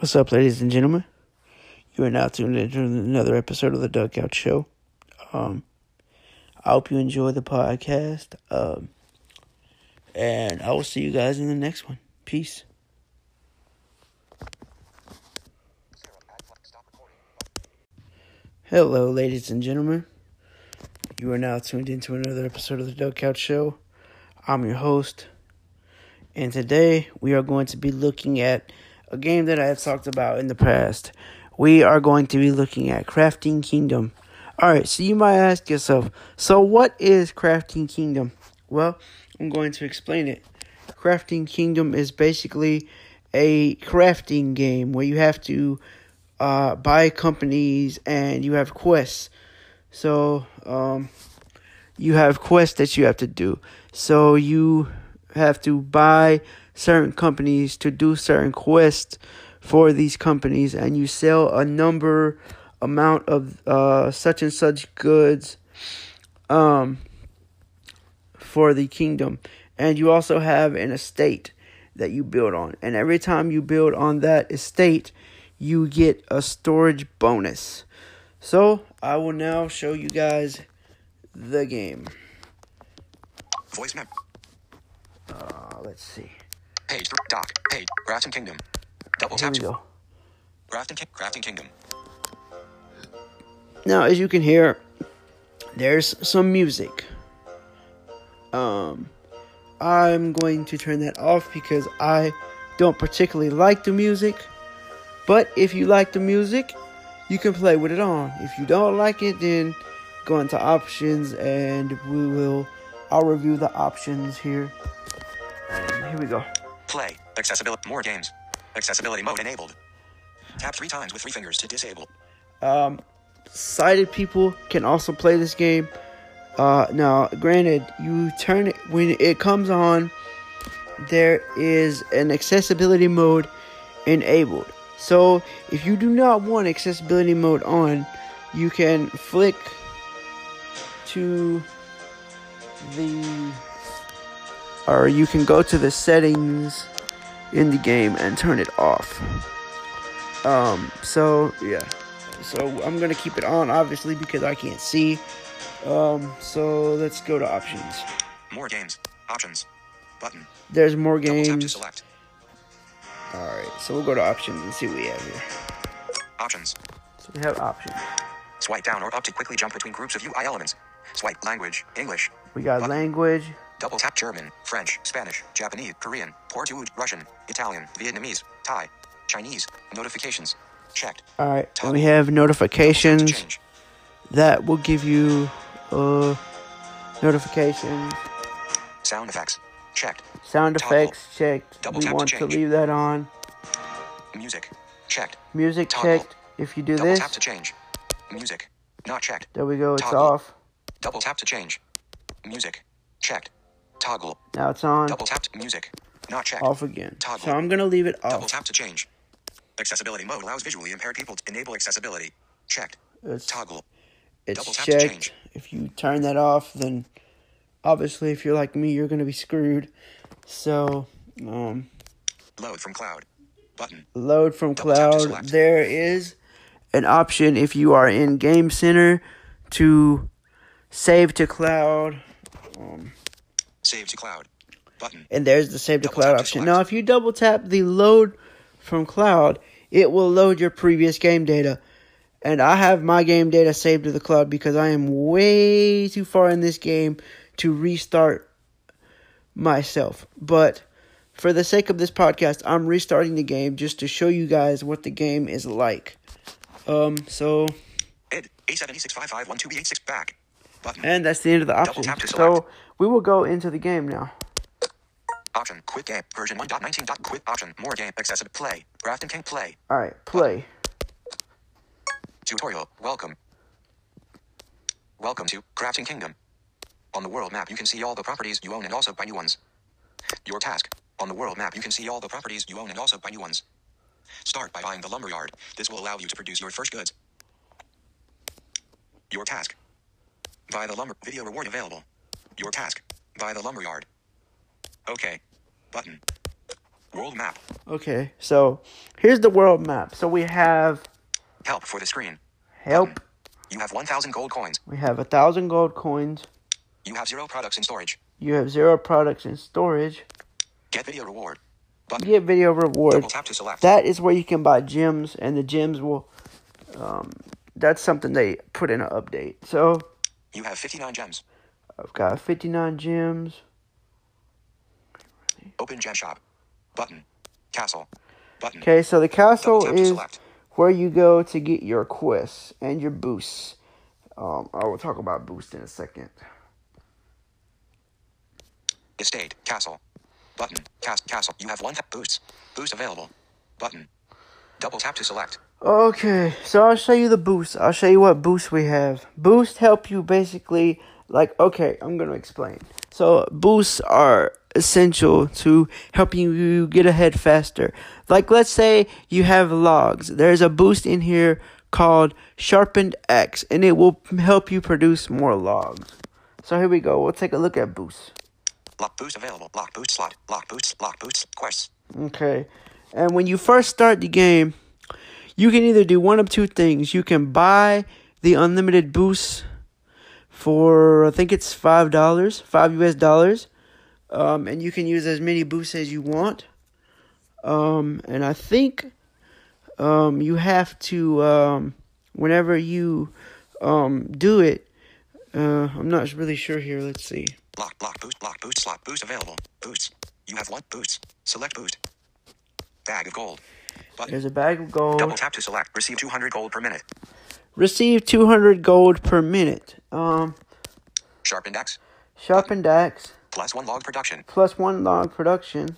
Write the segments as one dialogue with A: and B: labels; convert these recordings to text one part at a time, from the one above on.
A: What's up, ladies and gentlemen? You are now tuned into another episode of the Dugout Show. Um, I hope you enjoy the podcast. Um, and I will see you guys in the next one. Peace. Hello, ladies and gentlemen. You are now tuned into another episode of the Dugout Show. I'm your host, and today we are going to be looking at a game that I have talked about in the past. We are going to be looking at Crafting Kingdom. Alright, so you might ask yourself, so what is Crafting Kingdom? Well, I'm going to explain it. Crafting Kingdom is basically a crafting game where you have to uh, buy companies and you have quests. So, um, you have quests that you have to do. So, you have to buy certain companies to do certain quests for these companies and you sell a number amount of uh, such and such goods um, for the kingdom. And you also have an estate that you build on. And every time you build on that estate you get a storage bonus. So i will now show you guys the game.
B: Voice map.
A: Uh, let's see
B: Page. Doc. Page. Crafting Kingdom. Double
A: here
B: tap
A: we
B: to
A: go
B: Crafting Kingdom.
A: Now, as you can hear, there's some music. Um, I'm going to turn that off because I don't particularly like the music. But if you like the music, you can play with it on. If you don't like it, then go into options and we will. I'll review the options here. Here we go.
B: Play. Accessibility. More games. Accessibility mode enabled. Tap three times with three fingers to disable.
A: Um, sighted people can also play this game. Uh, now, granted, you turn it when it comes on. There is an accessibility mode enabled. So, if you do not want accessibility mode on, you can flick to the or you can go to the settings in the game and turn it off. Um, so yeah. So I'm gonna keep it on obviously because I can't see. Um, so let's go to options.
B: More games. Options. Button.
A: There's more games.
B: select.
A: Alright, so we'll go to options and see what we have here.
B: Options.
A: So we have options.
B: Swipe down or up to quickly jump between groups of UI elements. Swipe language. English.
A: We got
B: Button.
A: language.
B: Double tap German, French, Spanish, Japanese, Korean, Portuguese, Russian, Italian, Vietnamese, Thai, Chinese. Notifications. Checked.
A: Alright, and we have
B: Double to
A: notifications that will give you uh notifications.
B: Sound effects. Checked.
A: Sound
B: Toggle.
A: effects checked.
B: Double
A: we
B: to
A: want to
B: change.
A: leave that on.
B: Music. Checked.
A: Music
B: Toggle.
A: checked. If you do
B: Double
A: this,
B: tap to change. Music. Not checked.
A: there we go, it's
B: Toggle.
A: off.
B: Double tap to change. Music. Checked. Toggle.
A: Now it's on.
B: Double tapped music. Not checked.
A: Off again.
B: Toggle.
A: So I'm gonna leave it off.
B: Double tap to change. Accessibility mode allows visually impaired people to enable accessibility. Checked.
A: It's
B: Toggle.
A: It's
B: Double tap to
A: checked.
B: change.
A: If you turn that off, then obviously, if you're like me, you're gonna be screwed. So, um,
B: Load from cloud. Button.
A: load from
B: Double
A: cloud. There is an option if you are in Game Center to save to cloud,
B: Save to cloud. Button.
A: and there's the save to
B: Double
A: cloud
B: tap to
A: option. Now, if you double tap the load from cloud, it will load your previous game data. And I have my game data saved to the cloud because I am way too far in this game to restart myself. But for the sake of this podcast, I'm restarting the game just to show you guys what the game is like. Um, so,
B: Id. A765512B86 back. Button.
A: and that's the end of the options. So, we will go into the game now.
B: Option. Quit game. Version 1.19. Quit option. More game. Accessible. Play. Crafting King. Play.
A: Alright, play.
B: Tutorial. Welcome. Welcome to Crafting Kingdom. On the world map, you can see all the properties you own and also buy new ones. Your task. On the world map, you can see all the properties you own and also buy new ones. Start by buying the lumberyard. This will allow you to produce your first goods. Your task. Buy the lumber. Video reward available. Your task. Buy the lumberyard. Okay. Button. World map.
A: Okay, so here's the world map. So we have
B: Help for the screen.
A: help.
B: You have 1,000 gold coins.
A: We have a thousand gold coins.
B: You have zero products in storage.
A: You have zero products in storage.
B: Get video reward. Button.
A: Get video reward.
B: Double tap to select.
A: That is where you can buy gems, and the gems will. Um, that's something they put in an update. So
B: You have 59 gems.
A: I've got 59 gems.
B: Open gem shop. Button. Castle. Button.
A: Okay, so the castle
B: Double tap to
A: is where you go to get your quests and your boosts. Um, I will talk about boost in a second.
B: Estate. Castle. Button. Cast. Castle. You have one tap. Boosts. Boost available. Button. Double tap to select.
A: Okay, so I'll show you the boost. I'll show you what boost we have. Boost help you basically like okay, I'm gonna explain. So boosts are essential to helping you get ahead faster. Like let's say you have logs. There's a boost in here called sharpened axe and it will help you produce more logs. So here we go. We'll take a look at boost.
B: Lock boost available. Lock boost slot. Lock boost. Lock boost. Quests.
A: Okay. And when you first start the game, you can either do one of two things. You can buy the unlimited boosts for I think it's five dollars, five US dollars. Um, and you can use as many boosts as you want. Um, and I think um, you have to um, whenever you um, do it. Uh, I'm not really sure here. Let's see.
B: Lock. Lock boost. Lock boost slot. Boost available. Boosts. You have one boost. Select boost. Bag of gold. Button.
A: There's a bag of gold.
B: Double tap to select. Receive 200 gold per minute.
A: Receive 200 gold per minute. Um,
B: Sharpened Axe.
A: sharpened axe
B: Plus one log production.
A: plus one log production.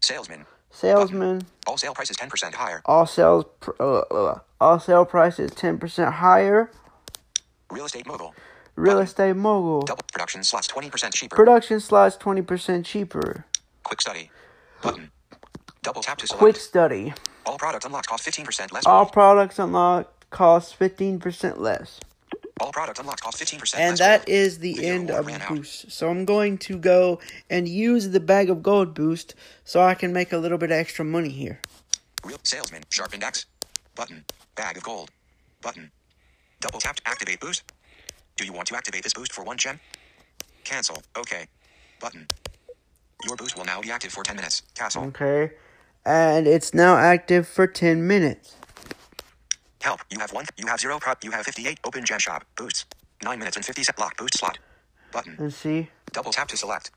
B: Salesman.
A: Salesman.
B: All sale prices 10% higher.
A: All sales. pr- Uh, uh, all sale prices 10% higher.
B: Real estate mogul.
A: Real estate mogul.
B: Double production slots 20% cheaper.
A: Production slots 20% cheaper.
B: Quick study. Button. Double tap to select.
A: Quick study.
B: All products unlocked cost 15% less.
A: All products unlocked cost 15% less.
B: All products unlocked cost 15%
A: And
B: less.
A: that is the
B: Video
A: end of
B: out.
A: boost. So I'm going to go and use the bag of gold boost so I can make a little bit of extra money here.
B: Real salesman. Sharpened Axe. Button. Bag of gold. Button. Double tap to activate boost. Do you want to activate this boost for one gem? Cancel. Okay. Button. Your boost will now be active for 10 minutes. Castle.
A: Okay. And it's now active for 10 minutes.
B: Help. You have one. You have zero. Pro- you have 58. Open gem shop. Boots. 9 minutes and 50 set. Lock boost slot. Button.
A: And see?
B: Double tap to select.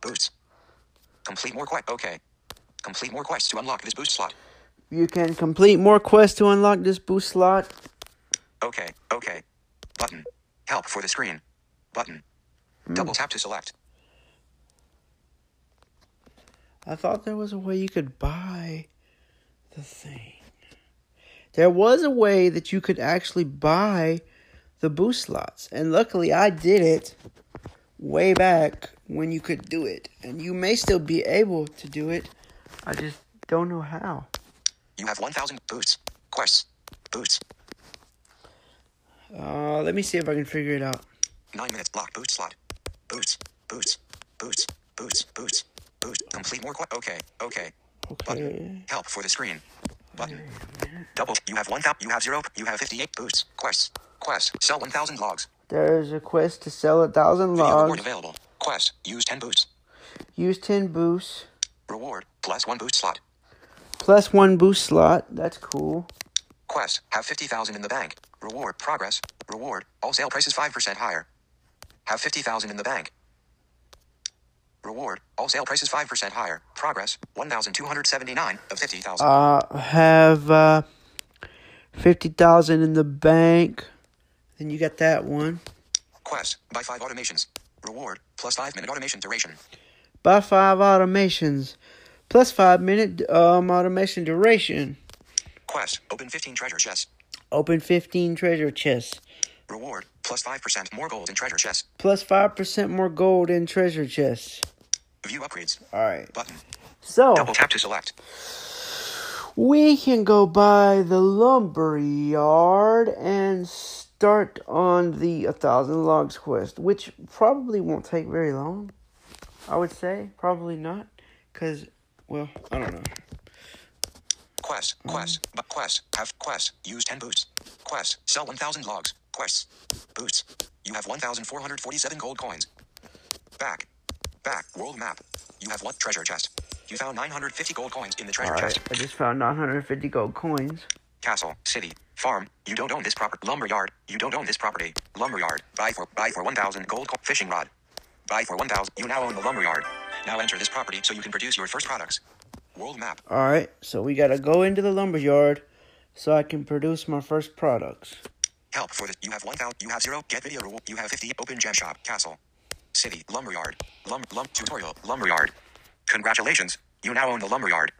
B: Boots. Complete more quest. Okay. Complete more quests to unlock this boost slot.
A: You can complete more quests to unlock this boost slot.
B: Okay. Okay. Button. Help for the screen. Button. Hmm. Double tap to select.
A: I thought there was a way you could buy the thing. There was a way that you could actually buy the boost slots. And luckily I did it way back when you could do it. And you may still be able to do it. I just don't know how.
B: You have 1,000 boosts. Quests. Boosts.
A: Uh, let me see if I can figure it out.
B: 9 minutes. Block boost slot. Boosts. Boosts. Boosts. Boosts. Boosts. Boost. Complete more quest. Okay. Okay. Button. Help for the screen. Button. Double. You have 1,000. You have 0. You have 58 boosts. Quests. Quest. Sell 1,000 logs.
A: There's a quest to sell a thousand
B: Video reward
A: logs.
B: available. Quest. Use 10 boosts.
A: Use 10 boosts.
B: Reward. Plus 1 boost slot.
A: Plus one boost slot. That's cool.
B: Quest. Have 50,000 in the bank. Reward. Progress. Reward. All sale prices 5% higher. Have 50,000 in the bank. Reward. All sale prices 5% higher. Progress. 1,279 of 50,000.
A: Uh, have uh, 50,000 in the bank. Then you got that one.
B: Quest. Buy 5 automations. Reward. Plus 5 minute automation duration.
A: Buy five automations. Plus five minute um, automation duration.
B: Quest. Open 15 treasure chests.
A: Open 15 treasure chests.
B: Reward. Plus 5% more gold in treasure chests.
A: Plus 5% more gold in treasure chests.
B: View upgrades.
A: Alright.
B: Button.
A: So,
B: Double tap to select.
A: we can go by the lumber yard and start on the A Thousand Logs quest, which probably won't take very long. I would say. Probably not. Because Well, I don't know.
B: Quest, quest, um, but quest, have quest, use 10 boosts. Quest, sell 1,000 logs. Quests, boosts. You have 1,447 gold coins. Back, back, world map. You have one treasure chest. You found 950 gold coins in the treasure
A: right,
B: chest.
A: I just found 950 gold coins.
B: Castle, city, farm. You don't own this property. Lumberyard. You don't own this property. Lumberyard. Buy for buy for 1,000 gold co- fishing rod. Buy for 1,000. You now own the lumberyard. Now enter this property so you can produce your first products. World map.
A: All right, so we gotta go into the lumberyard, so I can produce my first products.
B: Help for this. You have 1,000. You have 0. Get video reward. You have 50. Open gem shop. Castle. City. Lumberyard. Lum, lum, tutorial. Lumberyard. Congratulations. You now own the lumberyard.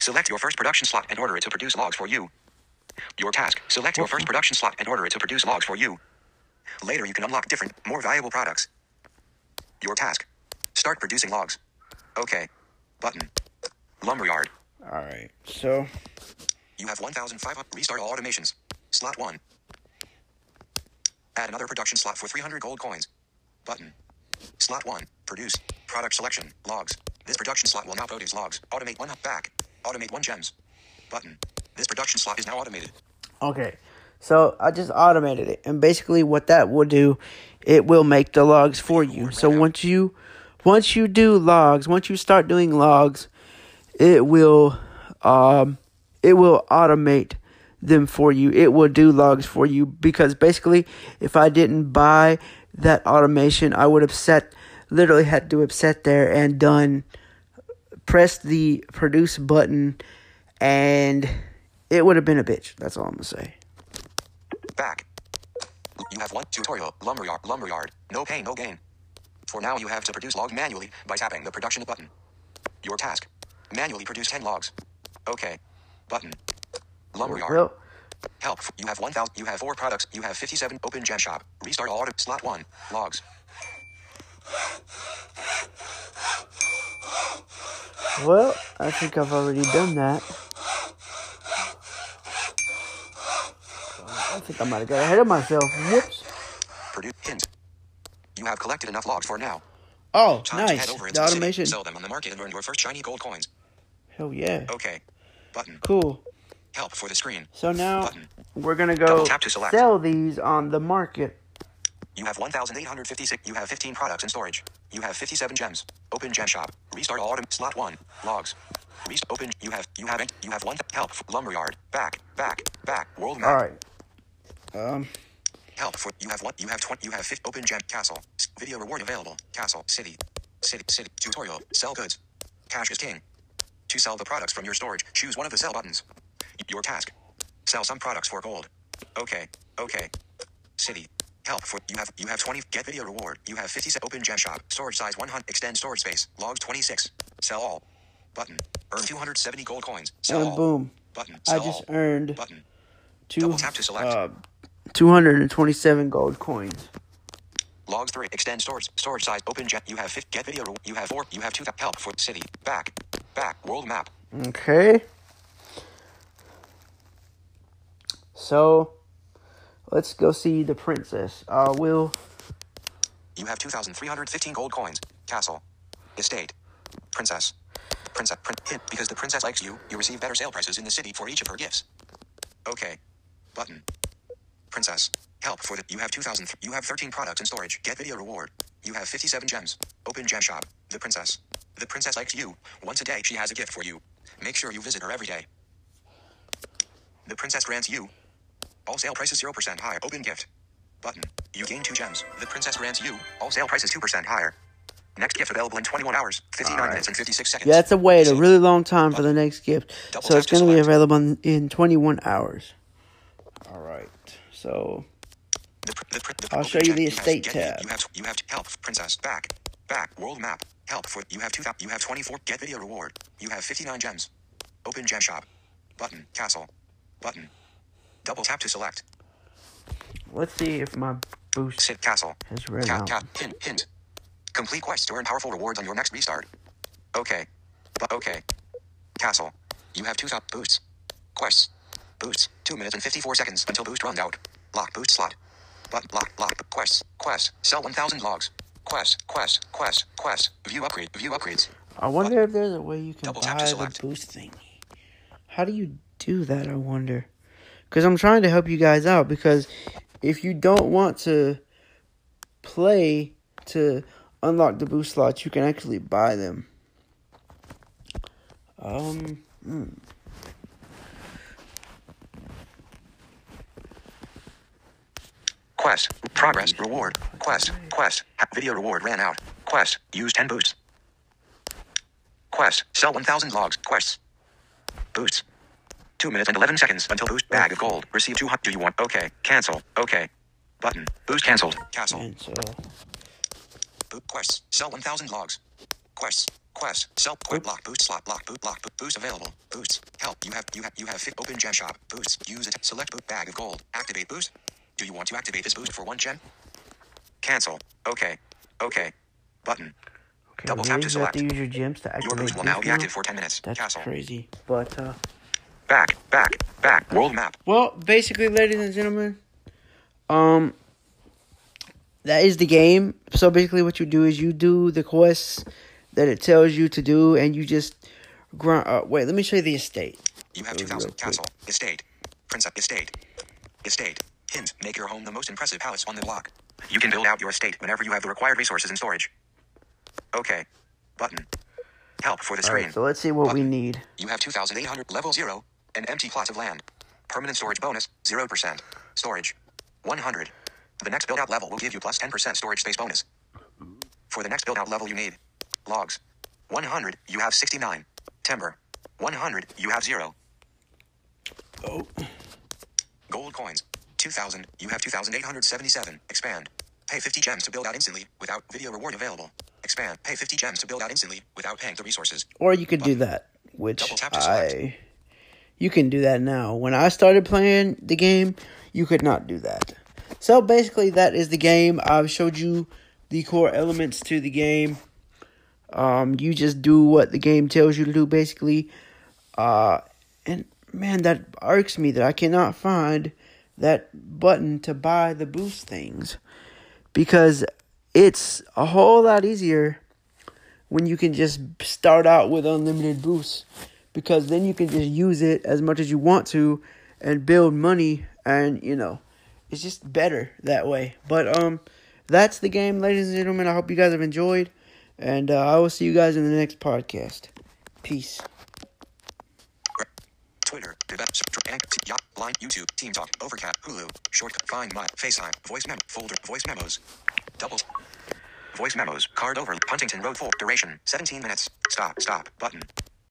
B: Select your first production slot and order it to produce logs for you. Your task. Select your first production slot and order it to produce logs for you. Later you can unlock different, more valuable products. Your task. Start producing logs. Okay. Button. Lumberyard.
A: All right, so
B: You have 1,500. Restart all automations. Slot 1. Add another production slot for 300 gold coins. Button. Slot 1. Produce. Product selection. Logs. This production slot will now produce logs. Automate one back. Automate one gems. Button. This production slot is now automated.
A: okay, so I just automated it, and basically what that will do, it will make the logs for you. So once you, once you do logs, once you start doing logs, it will, um, it will automate them for you. It will do logs for you because basically, if I didn't buy that automation, I would have set, literally had to have sat there and done, pressed the produce button, and it would have been a bitch. That's all I'm gonna say.
B: Back. You have one tutorial. Lumberyard. Lumberyard. No pain, no gain. For now, you have to produce logs manually by tapping the production button. Your task. Manually produce 10 logs. Okay. Button. Lumberyard.
A: Well,
B: Help. You have 1,000. You have 4 products. You have 57. Open gem shop. Restart all auto. Slot 1. Logs.
A: well, I think I've already done that. I think I might have got ahead of myself. Whoops.
B: Produce. Hint. You have collected enough logs for now.
A: Oh,
B: Time to
A: nice.
B: head over into
A: The
B: the city,
A: automation.
B: sell them on the market and earn your first shiny gold coins.
A: Hell yeah.
B: Okay. Button.
A: Cool.
B: Help for the screen.
A: So now
B: Button.
A: we're gonna go
B: Double tap to select.
A: sell these on the market.
B: You have 1,856. You have 15 products in storage. You have 57 gems. Open gem shop. Restart all autumn. Slot 1. Logs. Rest open. You have you haven't. you have one help lumberyard. Back. Back. Back. World map.
A: All right. Um.
B: Help for you have one. You have 20. You have 50. Open gem castle. Video reward available. Castle. City. City. City. Tutorial. Sell goods. Cash is king. To sell the products from your storage, choose one of the sell buttons. Your task. Sell some products for gold. Okay. Okay. City. Help for you have you have 20 get video reward. You have 50 open gem shop. Storage size 100 extend storage space. Logs 26. Sell all. Button. Earn 270 gold coins. Sell
A: And
B: all.
A: boom.
B: Button.
A: I just
B: all.
A: earned
B: Button.
A: two,
B: Double tap to select.
A: uh, 227 gold coins.
B: Logs 3. Extend storage. Storage size. Open jet. You have 50. Get video. reward. You have 4. You have 2. Help for city. Back. Back. World map.
A: Okay. So, let's go see the princess. Uh, Will.
B: You have 2,315 gold coins. Castle. Estate. Princess. Princess. Prin- hint. Because the princess likes you, you receive better sale prices in the city for each of her gifts. Okay. Button. Princess. Help for the. You have 2,000. You have 13 products in storage. Get video reward. You have 57 gems. Open gem shop. The princess. The princess likes you. Once a day, she has a gift for you. Make sure you visit her every day. The princess grants you. All sale prices 0% higher. Open gift. Button. You gain two gems. The princess grants you. All sale prices 2% higher. Next gift available in 21 hours, 59
A: Alright.
B: minutes, and 56 seconds.
A: Yeah, it's a wait a really long time for the next gift.
B: Double
A: So it's going to be available in, in 21 hours. All right. So,
B: The, pr- the, pr- the,
A: I'll show you the
B: have-
A: estate
B: get-
A: tab.
B: You have you have help princess back back world map help for you have two you have 24 get video reward you have 59 gems open gem shop button castle button double tap to select
A: let's see if my boost
B: sit castle
A: has ran
B: Cap,
A: out.
B: cap, hint, hint. Complete quests to earn powerful rewards on your next restart. Okay. But okay. Castle. You have two top boosts. Quests. Boosts. Two minutes and 54 seconds until boost runs out. Lock boost slot. But lock lock quests. Quest. Sell 1,000 logs. Quest. Quest. Quest. Quest. View upgrade. View upgrades.
A: I wonder if there's a way you can
B: Double
A: buy
B: tap to
A: the boost thing. How do you do that? I wonder. Because I'm trying to help you guys out. Because if you don't want to play to unlock the boost slots, you can actually buy them. Um. hmm.
B: Quest. Progress. Reward. Quest. Quest. Video reward ran out. Quest. Use 10 boosts. Quest. Sell 1,000 logs. Quests. Boosts. 2 minutes and 11 seconds until boost bag of gold. Receive 200. Do you want? Okay. Cancel. Okay. Button. Boost cancelled. Cancel.
A: And
B: Boot quests. Sell 1,000 logs. Quests. Quest. Sell. Quest. Block. Boost. Slot. Block. Boot. Block. Boot. Boost available. Boosts. Help. You have. You have. You have. Fit. Open gem shop. Boosts. Use it. Select boot bag of gold. Activate boost. Do you want to activate this boost for one gem? Cancel. Okay. Okay. Button.
A: okay,
B: Double tap to
A: you have to
B: select.
A: use your gems to activate.
B: Your
A: activate
B: boost will now
A: boost
B: be active for 10 minutes.
A: That's
B: Castle.
A: crazy. But, uh.
B: Back. Back. Back. World map.
A: Well, basically, ladies and gentlemen, um, that is the game. So basically, what you do is you do the quests that it tells you to do, and you just grind. Uh, wait, let me show you the estate.
B: You have
A: Real
B: 2,000.
A: quick.
B: Castle. Estate. Princess. Estate. Estate. Hint. Make your home the most impressive palace on the block. You can build out your estate whenever you have the required resources and storage. Okay. Button. Help for the screen.
A: right, so let's see what we need.
B: You have 2,800 level 0, an empty plot of land. Permanent storage bonus, 0%. Storage, 100. The next build out level will give you plus 10% storage space bonus. For the next build out level, you need logs, 100, you have 69. Timber, 100, you have 0.
A: Oh,
B: Gold coins, 2,000, you have 2,877. Expand. Pay 50 gems to build out instantly without video reward available. Expand. Pay 50 gems to build out instantly without paying the resources.
A: or you could do that, which
B: Double tap to select.
A: I. You can do that now. When I started playing the game, you could not do that. So basically, that is the game. I've showed you the core elements to the game. Um, you just do what the game tells you to do, basically. Uh, and man, that irks me that I cannot find that button to buy the boost things because it's a whole lot easier when you can just start out with unlimited boosts because then you can just use it as much as you want to and build money and you know it's just better that way. But um that's the game ladies and gentlemen. I hope you guys have enjoyed and uh, i will see you guys in the next podcast. Peace.
B: Twitter, Line, YouTube, Team Talk, Overcast, Hulu, Shortcut, Find My, FaceTime, Voice Memo, Folder, Voice Memos, Doubles, Voice Memos, Card Over, Huntington Road 4, Duration, 17 minutes, Stop, Stop, Button,